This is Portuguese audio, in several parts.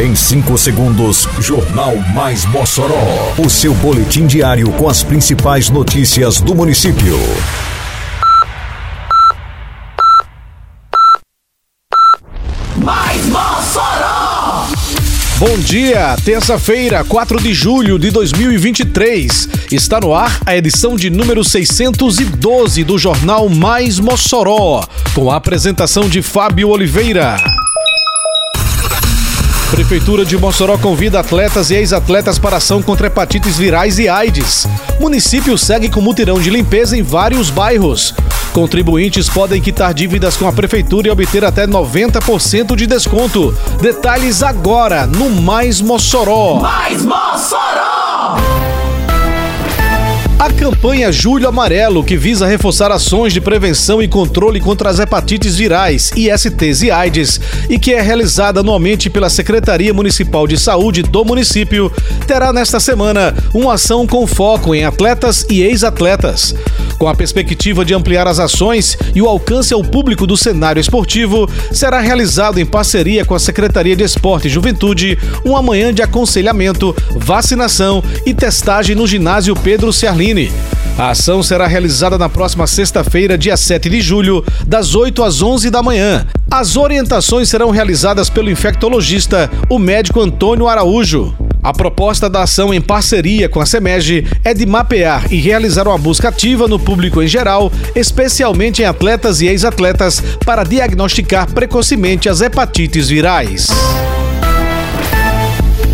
Em 5 segundos, Jornal Mais Mossoró. O seu boletim diário com as principais notícias do município. Mais Mossoró! Bom dia, terça-feira, 4 de julho de 2023. Está no ar a edição de número 612 do Jornal Mais Mossoró, com a apresentação de Fábio Oliveira. Prefeitura de Mossoró convida atletas e ex-atletas para ação contra hepatites virais e AIDS. Município segue com mutirão de limpeza em vários bairros. Contribuintes podem quitar dívidas com a prefeitura e obter até 90% de desconto. Detalhes agora no Mais Mossoró. Mais Mossoró! A campanha Julho Amarelo, que visa reforçar ações de prevenção e controle contra as hepatites virais, ISTs e AIDS, e que é realizada anualmente pela Secretaria Municipal de Saúde do município, terá nesta semana uma ação com foco em atletas e ex-atletas. Com a perspectiva de ampliar as ações e o alcance ao público do cenário esportivo, será realizado em parceria com a Secretaria de Esporte e Juventude uma manhã de aconselhamento, vacinação e testagem no ginásio Pedro Ciarlini. A ação será realizada na próxima sexta-feira, dia 7 de julho, das 8 às 11 da manhã. As orientações serão realizadas pelo infectologista, o médico Antônio Araújo. A proposta da ação em parceria com a SEMEG é de mapear e realizar uma busca ativa no público em geral, especialmente em atletas e ex-atletas, para diagnosticar precocemente as hepatites virais.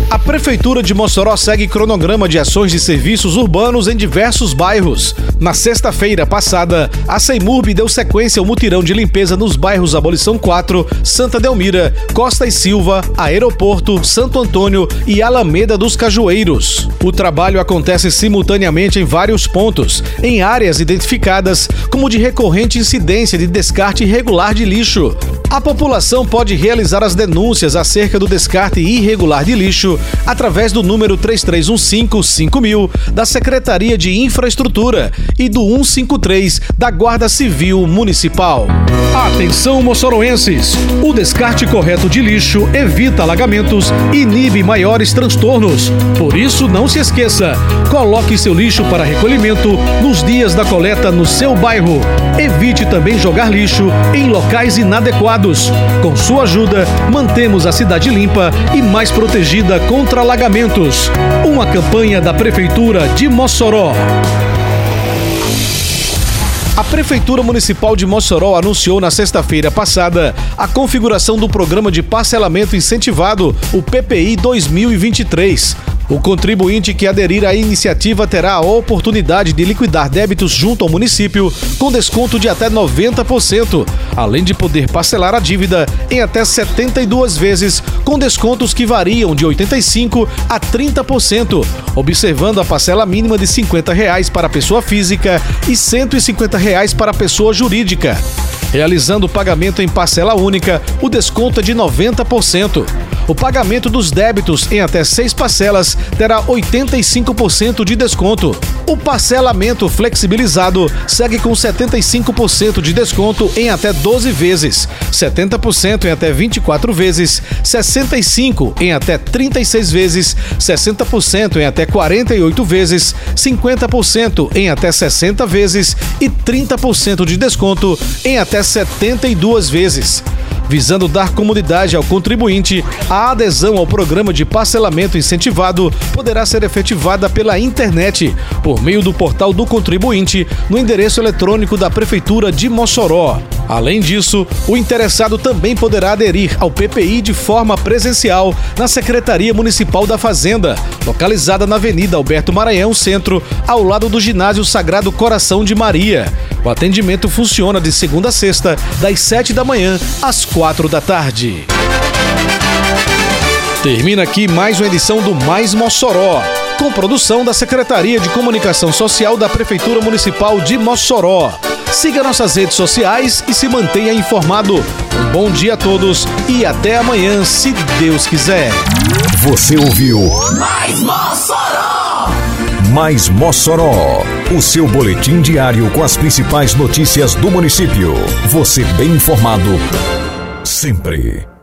A Prefeitura de Mossoró segue cronograma de ações de serviços urbanos em diversos bairros. Na sexta-feira passada, a Seimurb deu sequência ao mutirão de limpeza nos bairros Abolição 4, Santa Delmira, Costa e Silva, Aeroporto, Santo Antônio e Alameda dos Cajueiros. O trabalho acontece simultaneamente em vários pontos, em áreas identificadas como de recorrente incidência de descarte irregular de lixo. A população pode realizar as denúncias acerca do descarte irregular de lixo através do número 3315-5000 da Secretaria de Infraestrutura e do 153 da Guarda Civil Municipal. Atenção, moçoroenses! O descarte correto de lixo evita alagamentos e inibe maiores transtornos. Por isso, não se esqueça: coloque seu lixo para recolhimento nos dias da coleta no seu bairro. Evite também jogar lixo em locais inadequados. Com sua ajuda, mantemos a cidade limpa e mais protegida contra alagamentos. Uma campanha da Prefeitura de Mossoró. A Prefeitura Municipal de Mossoró anunciou na sexta-feira passada a configuração do Programa de Parcelamento Incentivado, o PPI 2023. O contribuinte que aderir à iniciativa terá a oportunidade de liquidar débitos junto ao município com desconto de até 90%, além de poder parcelar a dívida em até 72 vezes, com descontos que variam de 85% a 30%, observando a parcela mínima de 50 reais para pessoa física e 150 reais para pessoa jurídica. Realizando o pagamento em parcela única, o desconto é de 90%. O pagamento dos débitos em até seis parcelas terá 85% de desconto. O parcelamento flexibilizado segue com 75% de desconto em até 12 vezes, 70% em até 24 vezes, 65% em até 36 vezes, 60% em até 48 vezes, 50% em até 60 vezes e 30% de desconto em até 72 vezes visando dar comodidade ao contribuinte, a adesão ao programa de parcelamento incentivado poderá ser efetivada pela internet, por meio do portal do contribuinte, no endereço eletrônico da Prefeitura de Mossoró. Além disso, o interessado também poderá aderir ao PPI de forma presencial na Secretaria Municipal da Fazenda, localizada na Avenida Alberto Maranhão Centro, ao lado do Ginásio Sagrado Coração de Maria. O atendimento funciona de segunda a sexta, das 7 da manhã às 4 da tarde. Termina aqui mais uma edição do Mais Mossoró, com produção da Secretaria de Comunicação Social da Prefeitura Municipal de Mossoró. Siga nossas redes sociais e se mantenha informado. Um bom dia a todos e até amanhã, se Deus quiser. Você ouviu Mais Mossoró! Mais Mossoró, o seu boletim diário com as principais notícias do município. Você bem informado sempre.